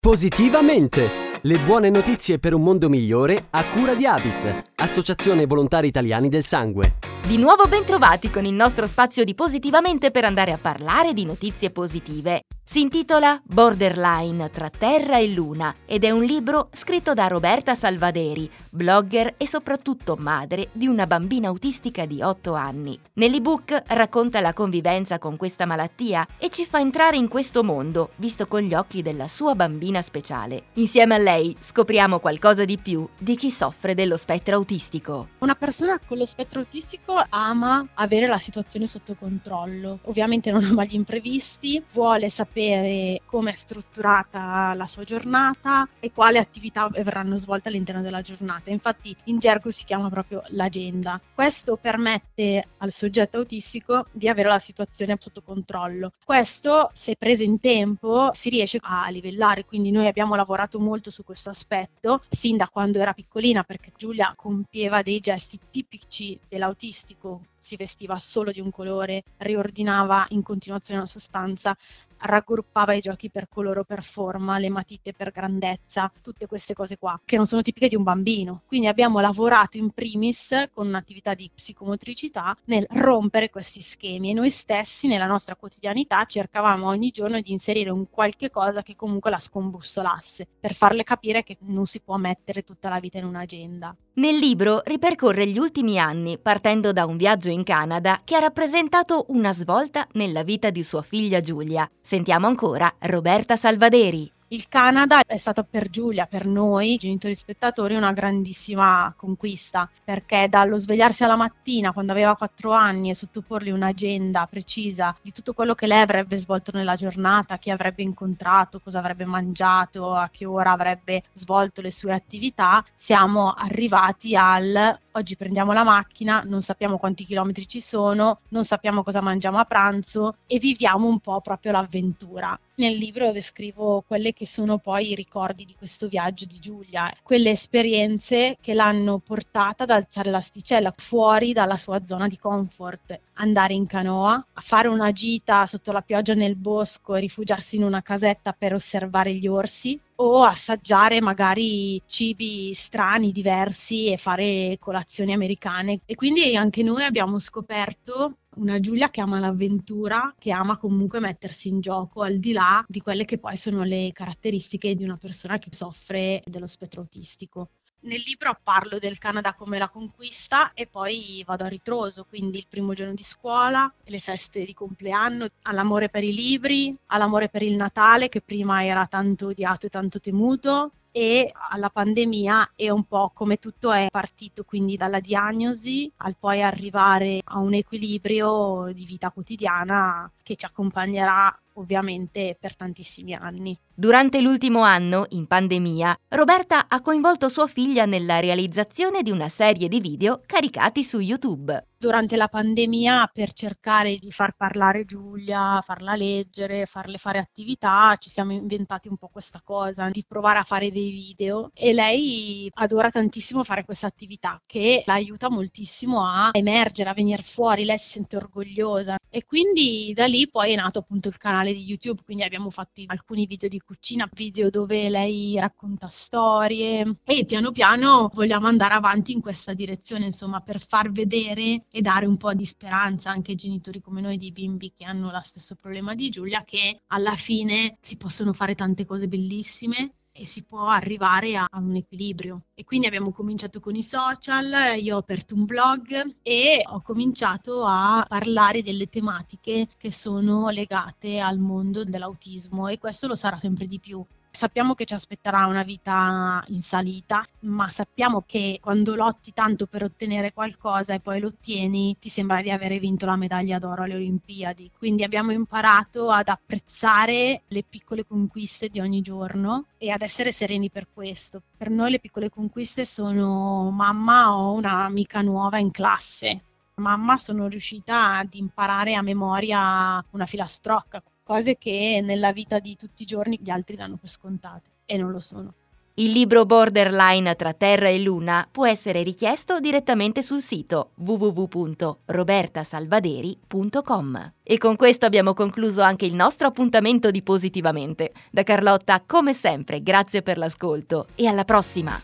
Positivamente! Le buone notizie per un mondo migliore a cura di Avis, Associazione Volontari Italiani del Sangue. Di nuovo bentrovati con il nostro spazio di Positivamente per andare a parlare di notizie positive. Si intitola Borderline tra terra e luna ed è un libro scritto da Roberta Salvaderi, blogger e soprattutto madre di una bambina autistica di 8 anni. Nell'ebook racconta la convivenza con questa malattia e ci fa entrare in questo mondo, visto con gli occhi della sua bambina speciale. Insieme a lei scopriamo qualcosa di più di chi soffre dello spettro autistico. Una persona con lo spettro autistico ama avere la situazione sotto controllo. Ovviamente non ama gli imprevisti, vuole sapere come è strutturata la sua giornata e quali attività verranno svolte all'interno della giornata. Infatti in gergo si chiama proprio l'agenda. Questo permette al soggetto autistico di avere la situazione sotto controllo. Questo, se preso in tempo, si riesce a livellare, quindi noi abbiamo lavorato molto su questo aspetto fin da quando era piccolina perché Giulia compieva dei gesti tipici dell'autistico si vestiva solo di un colore, riordinava in continuazione la sostanza, raggruppava i giochi per colore o per forma, le matite per grandezza, tutte queste cose qua, che non sono tipiche di un bambino. Quindi abbiamo lavorato in primis con un'attività di psicomotricità nel rompere questi schemi e noi stessi nella nostra quotidianità cercavamo ogni giorno di inserire un qualche cosa che comunque la scombussolasse, per farle capire che non si può mettere tutta la vita in un'agenda. Nel libro ripercorre gli ultimi anni, partendo da un viaggio in Canada che ha rappresentato una svolta nella vita di sua figlia Giulia. Sentiamo ancora Roberta Salvaderi. Il Canada è stato per Giulia, per noi, genitori spettatori, una grandissima conquista, perché dallo svegliarsi alla mattina quando aveva 4 anni e sottoporgli un'agenda precisa di tutto quello che lei avrebbe svolto nella giornata, chi avrebbe incontrato, cosa avrebbe mangiato, a che ora avrebbe svolto le sue attività, siamo arrivati al oggi prendiamo la macchina, non sappiamo quanti chilometri ci sono, non sappiamo cosa mangiamo a pranzo e viviamo un po' proprio l'avventura. Nel libro descrivo quelle che sono poi i ricordi di questo viaggio di Giulia, quelle esperienze che l'hanno portata ad alzare l'asticella fuori dalla sua zona di comfort, andare in canoa, a fare una gita sotto la pioggia nel bosco e rifugiarsi in una casetta per osservare gli orsi, o assaggiare magari cibi strani, diversi e fare colazioni americane. E quindi anche noi abbiamo scoperto una Giulia che ama l'avventura, che ama comunque mettersi in gioco al di là di quelle che poi sono le caratteristiche di una persona che soffre dello spettro autistico. Nel libro parlo del Canada come la conquista e poi vado a ritroso, quindi il primo giorno di scuola, le feste di compleanno, all'amore per i libri, all'amore per il Natale che prima era tanto odiato e tanto temuto, e alla pandemia e un po' come tutto è partito quindi dalla diagnosi al poi arrivare a un equilibrio di vita quotidiana che ci accompagnerà ovviamente per tantissimi anni. Durante l'ultimo anno, in pandemia, Roberta ha coinvolto sua figlia nella realizzazione di una serie di video caricati su YouTube. Durante la pandemia, per cercare di far parlare Giulia, farla leggere, farle fare attività, ci siamo inventati un po' questa cosa di provare a fare dei video e lei adora tantissimo fare questa attività che la aiuta moltissimo a emergere, a venire fuori, lei si sente orgogliosa e quindi da lì poi è nato appunto il canale di YouTube, quindi abbiamo fatto alcuni video di cucina, video dove lei racconta storie e piano piano vogliamo andare avanti in questa direzione, insomma, per far vedere e dare un po' di speranza anche ai genitori come noi di bimbi che hanno lo stesso problema di Giulia, che alla fine si possono fare tante cose bellissime e si può arrivare a, a, un equilibrio. E quindi abbiamo cominciato con i social, io ho aperto un blog e ho cominciato a parlare delle tematiche che sono legate al mondo dell'autismo e questo lo sarà sempre di più. Sappiamo che ci aspetterà una vita in salita, ma sappiamo che quando lotti tanto per ottenere qualcosa e poi lo ottieni, ti sembra di aver vinto la medaglia d'oro alle Olimpiadi. Quindi abbiamo imparato ad apprezzare le piccole conquiste di ogni giorno e ad essere sereni per questo. Per noi le piccole conquiste sono mamma ho un'amica nuova in classe, mamma sono riuscita ad imparare a memoria una filastrocca, cose che nella vita di tutti i giorni gli altri danno per scontate e non lo sono. Il libro Borderline tra Terra e Luna può essere richiesto direttamente sul sito www.robertasalvaderi.com. E con questo abbiamo concluso anche il nostro appuntamento di Positivamente. Da Carlotta, come sempre, grazie per l'ascolto e alla prossima!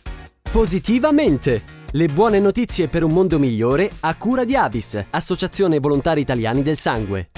Positivamente! Le buone notizie per un mondo migliore a cura di Avis, Associazione Volontari Italiani del Sangue.